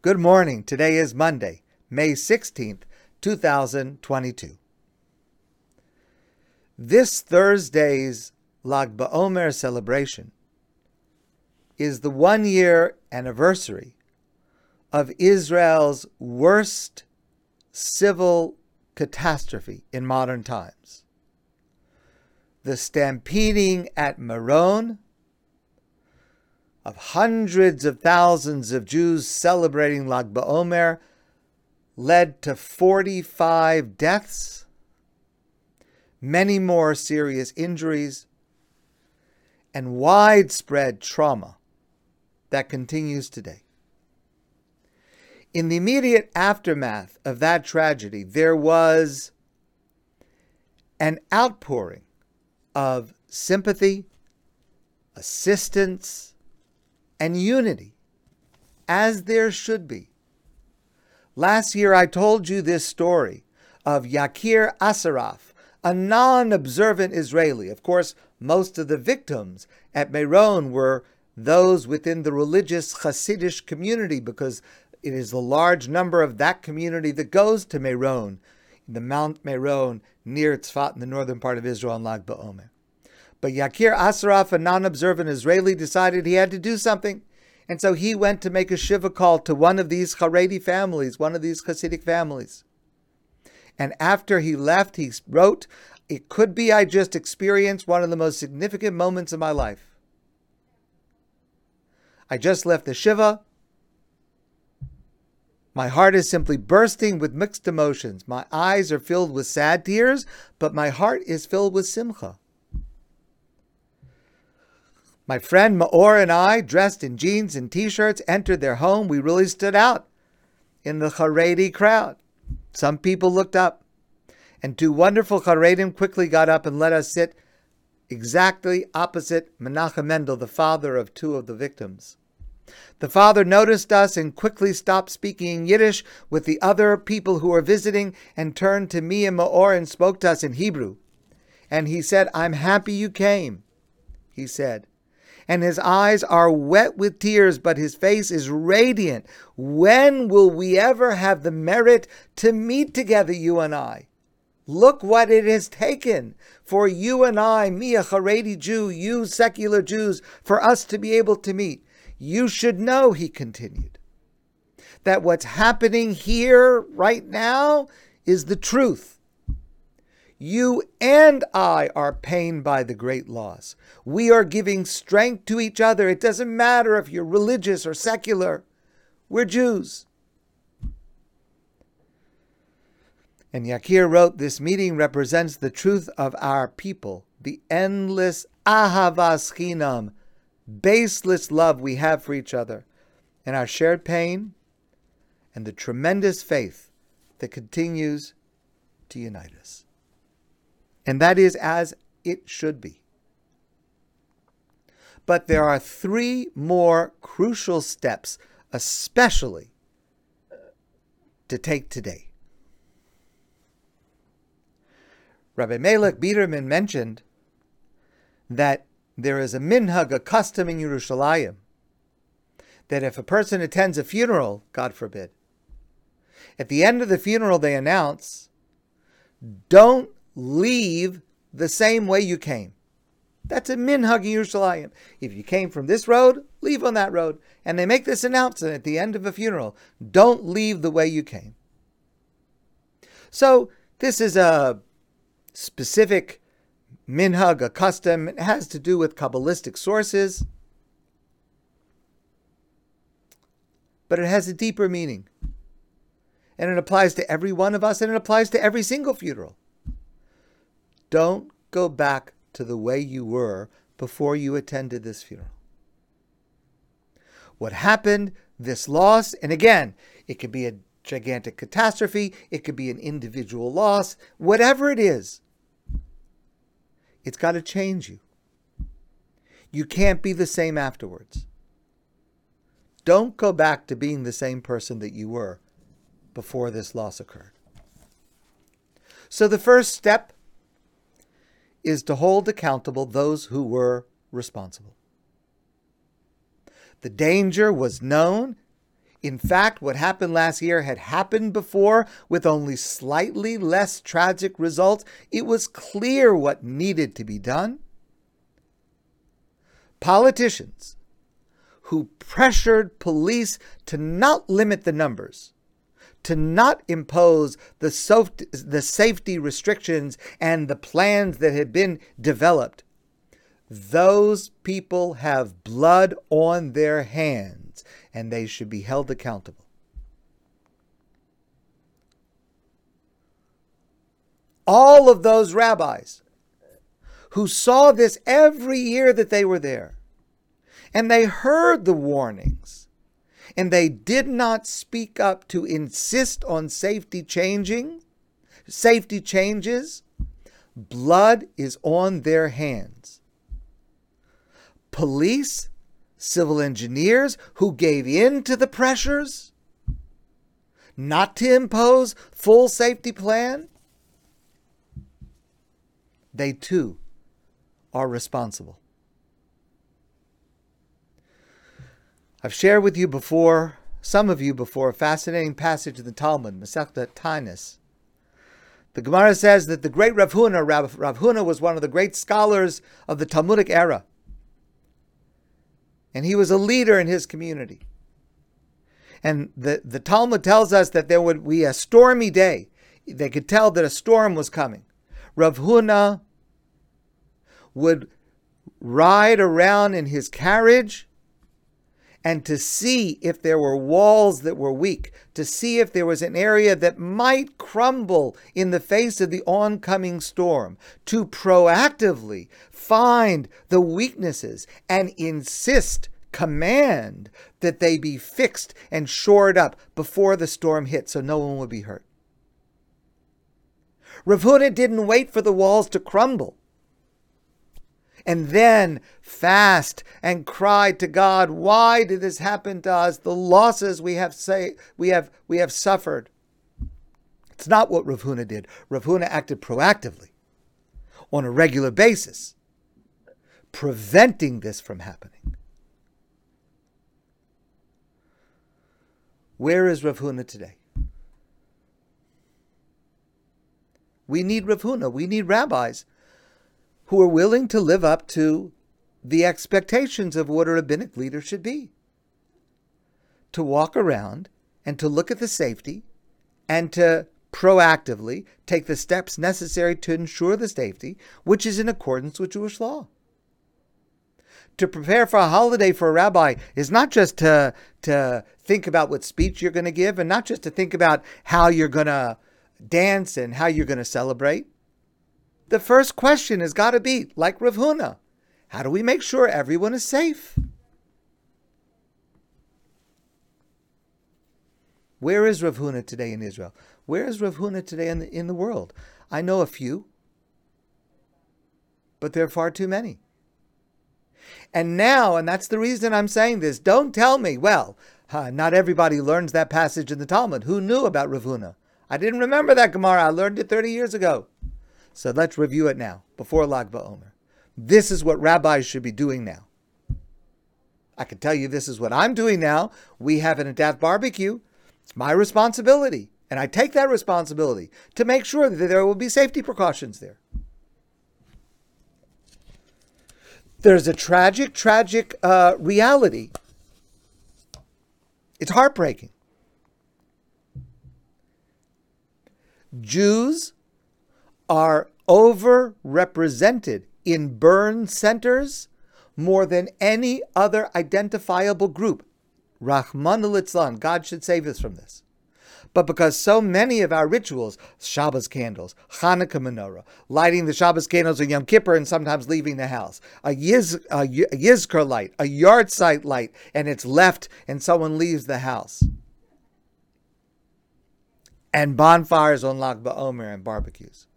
Good morning. Today is Monday, May 16th, 2022. This Thursday's Lag BaOmer celebration is the one year anniversary of Israel's worst civil catastrophe in modern times. The stampeding at Meron of hundreds of thousands of Jews celebrating Lag BaOmer led to 45 deaths, many more serious injuries, and widespread trauma that continues today. In the immediate aftermath of that tragedy, there was an outpouring of sympathy, assistance, and unity, as there should be. Last year, I told you this story of Yakir Asaraf, a non observant Israeli. Of course, most of the victims at Meron were those within the religious Hasidic community because it is the large number of that community that goes to Meron, the Mount Meron near Tzfat in the northern part of Israel on Lag BaOmer. But Yakir Asaraf, a non-observant Israeli, decided he had to do something. And so he went to make a Shiva call to one of these Haredi families, one of these Hasidic families. And after he left, he wrote, It could be I just experienced one of the most significant moments of my life. I just left the Shiva. My heart is simply bursting with mixed emotions. My eyes are filled with sad tears, but my heart is filled with simcha. My friend Maor and I, dressed in jeans and t shirts, entered their home. We really stood out in the Haredi crowd. Some people looked up, and two wonderful Haredim quickly got up and let us sit exactly opposite Menachem Mendel, the father of two of the victims. The father noticed us and quickly stopped speaking Yiddish with the other people who were visiting and turned to me and Maor and spoke to us in Hebrew. And he said, I'm happy you came, he said and his eyes are wet with tears, but his face is radiant. When will we ever have the merit to meet together, you and I? Look what it has taken for you and I, me, a Haredi Jew, you, secular Jews, for us to be able to meet. You should know, he continued, that what's happening here right now is the truth. You and I are pained by the great loss. We are giving strength to each other. It doesn't matter if you're religious or secular. We're Jews. And Yakir wrote, This meeting represents the truth of our people, the endless ahavas chinam, baseless love we have for each other, and our shared pain, and the tremendous faith that continues to unite us. And that is as it should be. But there are three more crucial steps, especially to take today. Rabbi Melech Biderman mentioned that there is a minhag, a custom in Yerushalayim, that if a person attends a funeral, God forbid, at the end of the funeral they announce, don't leave the same way you came. That's a minhag in Yerushalayim. If you came from this road, leave on that road. And they make this announcement at the end of a funeral don't leave the way you came. So, this is a specific minhag, a custom. It has to do with Kabbalistic sources. But it has a deeper meaning. And it applies to every one of us, and it applies to every single funeral. Don't go back to the way you were before you attended this funeral. What happened, this loss, and again, it could be a gigantic catastrophe, it could be an individual loss, whatever it is, it's got to change you. You can't be the same afterwards. Don't go back to being the same person that you were before this loss occurred. So, the first step is to hold accountable those who were responsible. The danger was known. In fact, what happened last year had happened before with only slightly less tragic results. It was clear what needed to be done. Politicians who pressured police to not limit the numbers, to not impose the, the safety restrictions and the plans that had been developed, those people have blood on their hands and they should be held accountable. All of those rabbis who saw this every year that they were there, and they heard the warnings, and they did not speak up to insist on safety changing, safety changes, blood is on their hands. Police civil engineers who gave in to the pressures not to impose full safety plan, they too are responsible. I've shared with you before, some of you before, a fascinating passage in the Talmud, Masechta Taanis. The Gemara says that the great Rav Huna, Rav, Rav Huna was one of the great scholars of the Talmudic era and he was a leader in his community. And the, the Talmud tells us that there would be a stormy day. They could tell that a storm was coming. Rav Huna would ride around in his carriage and to see if there were walls that were weak, to see if there was an area that might crumble in the face of the oncoming storm, to proactively find the weaknesses and insist, command that they be fixed and shored up before the storm hit so no one would be hurt. Rav Huna didn't wait for the walls to crumble and then fast and cry to God, why did this happen to us? The losses we have say we have we have suffered. It's not what Rav Huna did. Rav Huna acted proactively on a regular basis, preventing this from happening. Where is Rav Huna today? We need Rav Huna. We need rabbis who are willing to live up to the expectations of what a rabbinic leader should be. To walk around and to look at the safety and to proactively take the steps necessary to ensure the safety, which is in accordance with Jewish law. To prepare for a holiday for a rabbi is not just to, to think about what speech you're going to give and not just to think about how you're going to dance and how you're going to celebrate the first question has got to be like Rav Huna how do we make sure everyone is safe? Where is Rav Huna today in Israel? Where is Rav Huna today in the, in the world? I know a few, but there are far too many. And now, and that's the reason I'm saying this, don't tell me, well, uh, not everybody learns that passage in the Talmud. Who knew about Rav Huna? I didn't remember that Gemara. I learned it 30 years ago. So let's review it now, before Lag BaOmer. This is what rabbis should be doing now. I can tell you this is what I'm doing now. We have an Adath barbecue. It's my responsibility. And I take that responsibility to make sure that there will be safety precautions there. There's a tragic, tragic uh, reality. It's heartbreaking. Jews are overrepresented in burn centers more than any other identifiable group. Rahman al God should save us from this. But because so many of our rituals, Shabbos candles, Hanukkah menorah, lighting the Shabbos candles on Yom Kippur and sometimes leaving the house, a, Yiz, a Yizkor light, a yahrzeit light, and it's left and someone leaves the house. And bonfires on Lag BaOmer and barbecues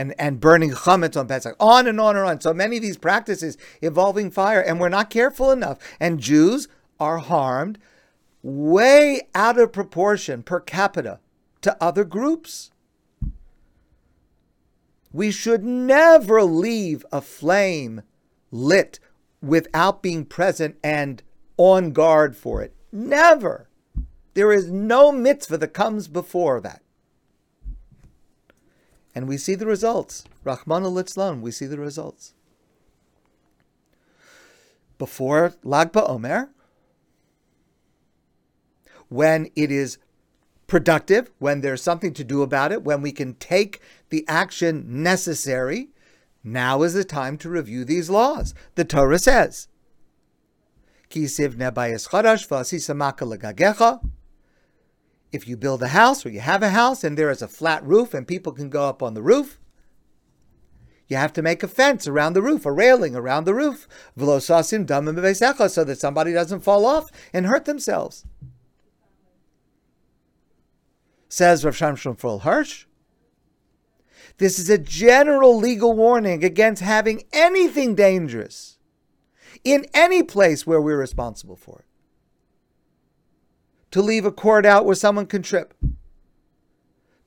and, and burning chametz on Pesach, on and on and on. So many of these practices involving fire, and we're not careful enough. And Jews are harmed way out of proportion per capita to other groups. We should never leave a flame lit without being present and on guard for it. Never. There is no mitzvah that comes before that. And we see the results. Rahman al we see the results. Before Lag BaOmer, when it is productive, when there's something to do about it, when we can take the action necessary, now is the time to review these laws. The Torah says, if you build a house or you have a house and there is a flat roof and people can go up on the roof, you have to make a fence around the roof, a railing around the roof, so that somebody doesn't fall off and hurt themselves. Says Rav Shimshon Raphael Hirsch. This is a general legal warning against having anything dangerous in any place where we're responsible for it. To leave a cord out where someone can trip.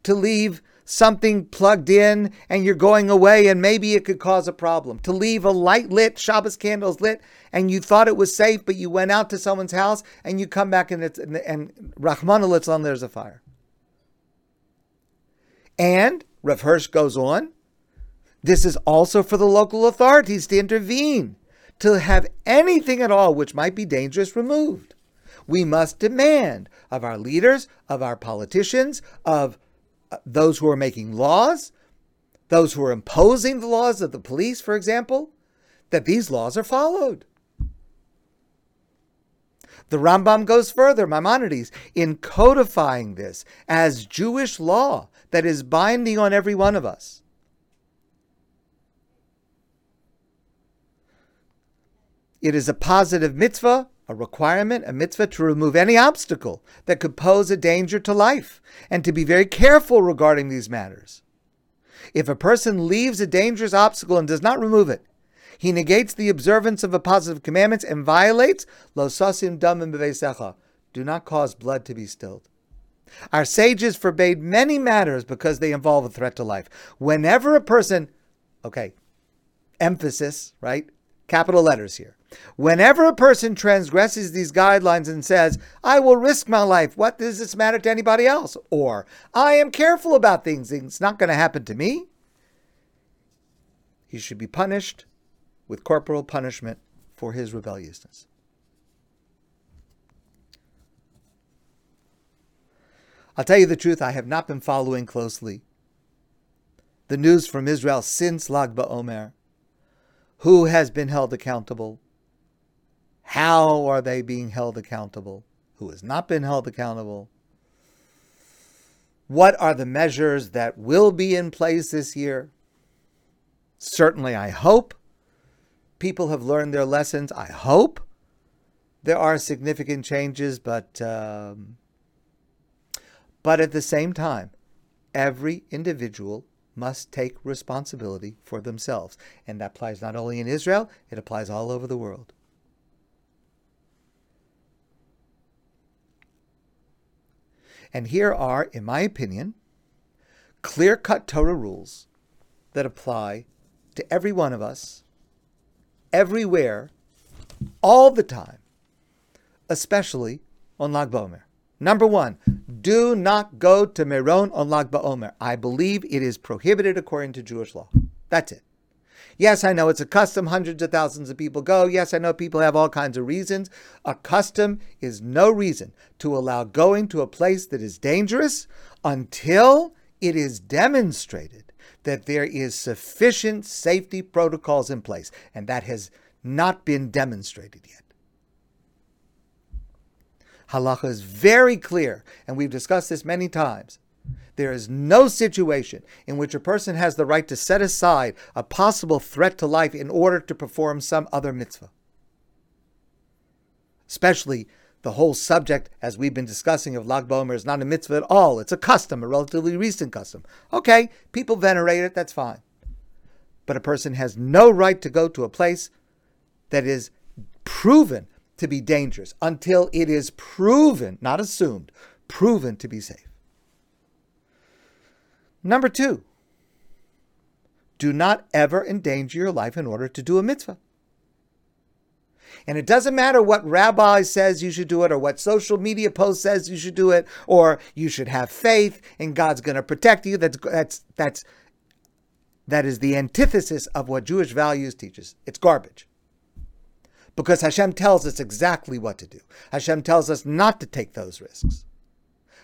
To leave something plugged in and you're going away and maybe it could cause a problem. To leave a light lit, Shabbos candles lit, and you thought it was safe, but you went out to someone's house and you come back and it's and, and Rahman on there's a fire. And Rav Hirsch goes on, this is also for the local authorities to intervene to have anything at all which might be dangerous removed. We must demand of our leaders, of our politicians, of uh, those who are making laws, those who are imposing the laws of the police, for example, that these laws are followed. The Rambam goes further, Maimonides, in codifying this as Jewish law that is binding on every one of us. It is a positive mitzvah, a requirement, a mitzvah to remove any obstacle that could pose a danger to life and to be very careful regarding these matters. If a person leaves a dangerous obstacle and does not remove it, he negates the observance of a positive commandments and violates losasim damim bevesecha. Do not cause blood to be spilled. Our sages forbade many matters because they involve a threat to life. Whenever a person, okay, emphasis, right? Capital letters here. Whenever a person transgresses these guidelines and says, I will risk my life, what does this matter to anybody else? Or, I am careful about things, it's not going to happen to me, he should be punished with corporal punishment for his rebelliousness. I'll tell you the truth, I have not been following closely the news from Israel since Lag BaOmer. Who has been held accountable? How are they being held accountable? Who has not been held accountable? What are the measures that will be in place this year? Certainly, I hope people have learned their lessons. I hope there are significant changes, but um, but at the same time, every individual must take responsibility for themselves, and that applies not only in Israel; it applies all over the world. And here are, in my opinion, clear cut Torah rules that apply to every one of us, everywhere, all the time, especially on Lag BaOmer. Number one, do not go to Meron on Lag BaOmer. I believe it is prohibited according to Jewish law. That's it. Yes, I know it's a custom. Hundreds of thousands of people go. Yes, I know people have all kinds of reasons. A custom is no reason to allow going to a place that is dangerous until it is demonstrated that there is sufficient safety protocols in place. And that has not been demonstrated yet. Halacha is very clear, and we've discussed this many times. There is no situation in which a person has the right to set aside a possible threat to life in order to perform some other mitzvah. Especially the whole subject, as we've been discussing, of Lag BaOmer is not a mitzvah at all. It's a custom, a relatively recent custom. Okay, people venerate it, that's fine. But a person has no right to go to a place that is proven to be dangerous until it is proven, not assumed, proven to be safe. Number two, do not ever endanger your life in order to do a mitzvah. And it doesn't matter what rabbi says you should do it or what social media post says you should do it or you should have faith and God's going to protect you. That's that's that's that is the antithesis of what Jewish values teaches. It's garbage. Because Hashem tells us exactly what to do. Hashem tells us not to take those risks.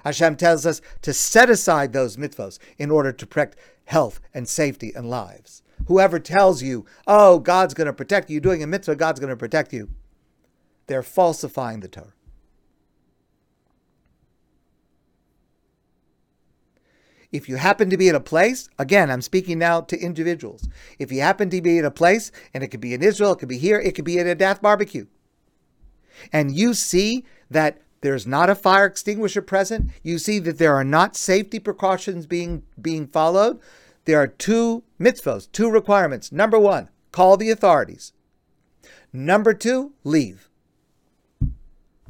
Hashem tells us to set aside those mitzvos in order to protect health and safety and lives. Whoever tells you, oh, God's going to protect you, doing a mitzvah, God's going to protect you, they're falsifying the Torah. If you happen to be at a place, again, I'm speaking now to individuals. If you happen to be at a place, and it could be in Israel, it could be here, it could be at Adath barbecue, and you see that there's not a fire extinguisher present, you see that there are not safety precautions being, being followed, there are two mitzvos, two requirements. Number one, call the authorities. Number two, leave.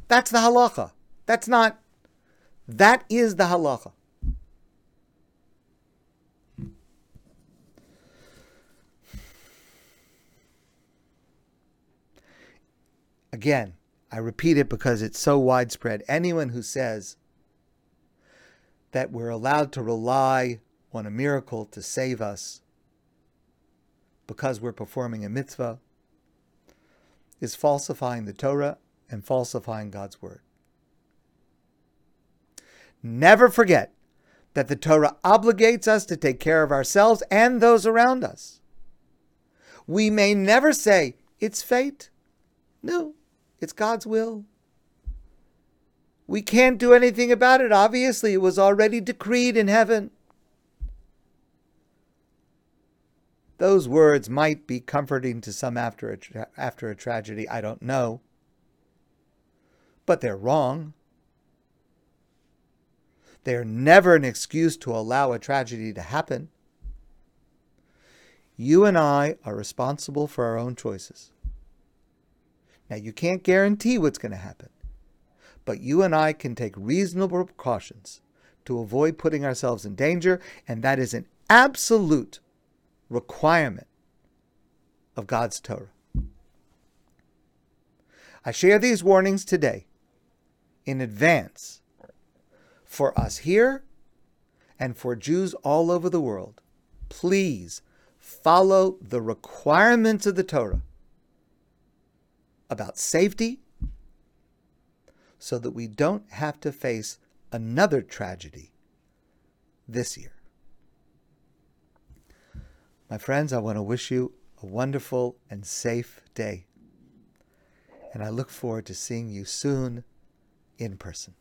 That's the halacha. That's not, that is the halacha. Again, I repeat it because it's so widespread. Anyone who says that we're allowed to rely on a miracle to save us because we're performing a mitzvah is falsifying the Torah and falsifying God's word. Never forget that the Torah obligates us to take care of ourselves and those around us. We may never say, it's fate. No, it's God's will. We can't do anything about it. Obviously, it was already decreed in heaven. Those words might be comforting to some after a, tra- after a tragedy. I don't know. But they're wrong. They're never an excuse to allow a tragedy to happen. You and I are responsible for our own choices. Now, you can't guarantee what's going to happen, but you and I can take reasonable precautions to avoid putting ourselves in danger, and that is an absolute requirement of God's Torah. I share these warnings today in advance for us here and for Jews all over the world. Please follow the requirements of the Torah about safety so that we don't have to face another tragedy this year. My friends, I want to wish you a wonderful and safe day. And I look forward to seeing you soon in person.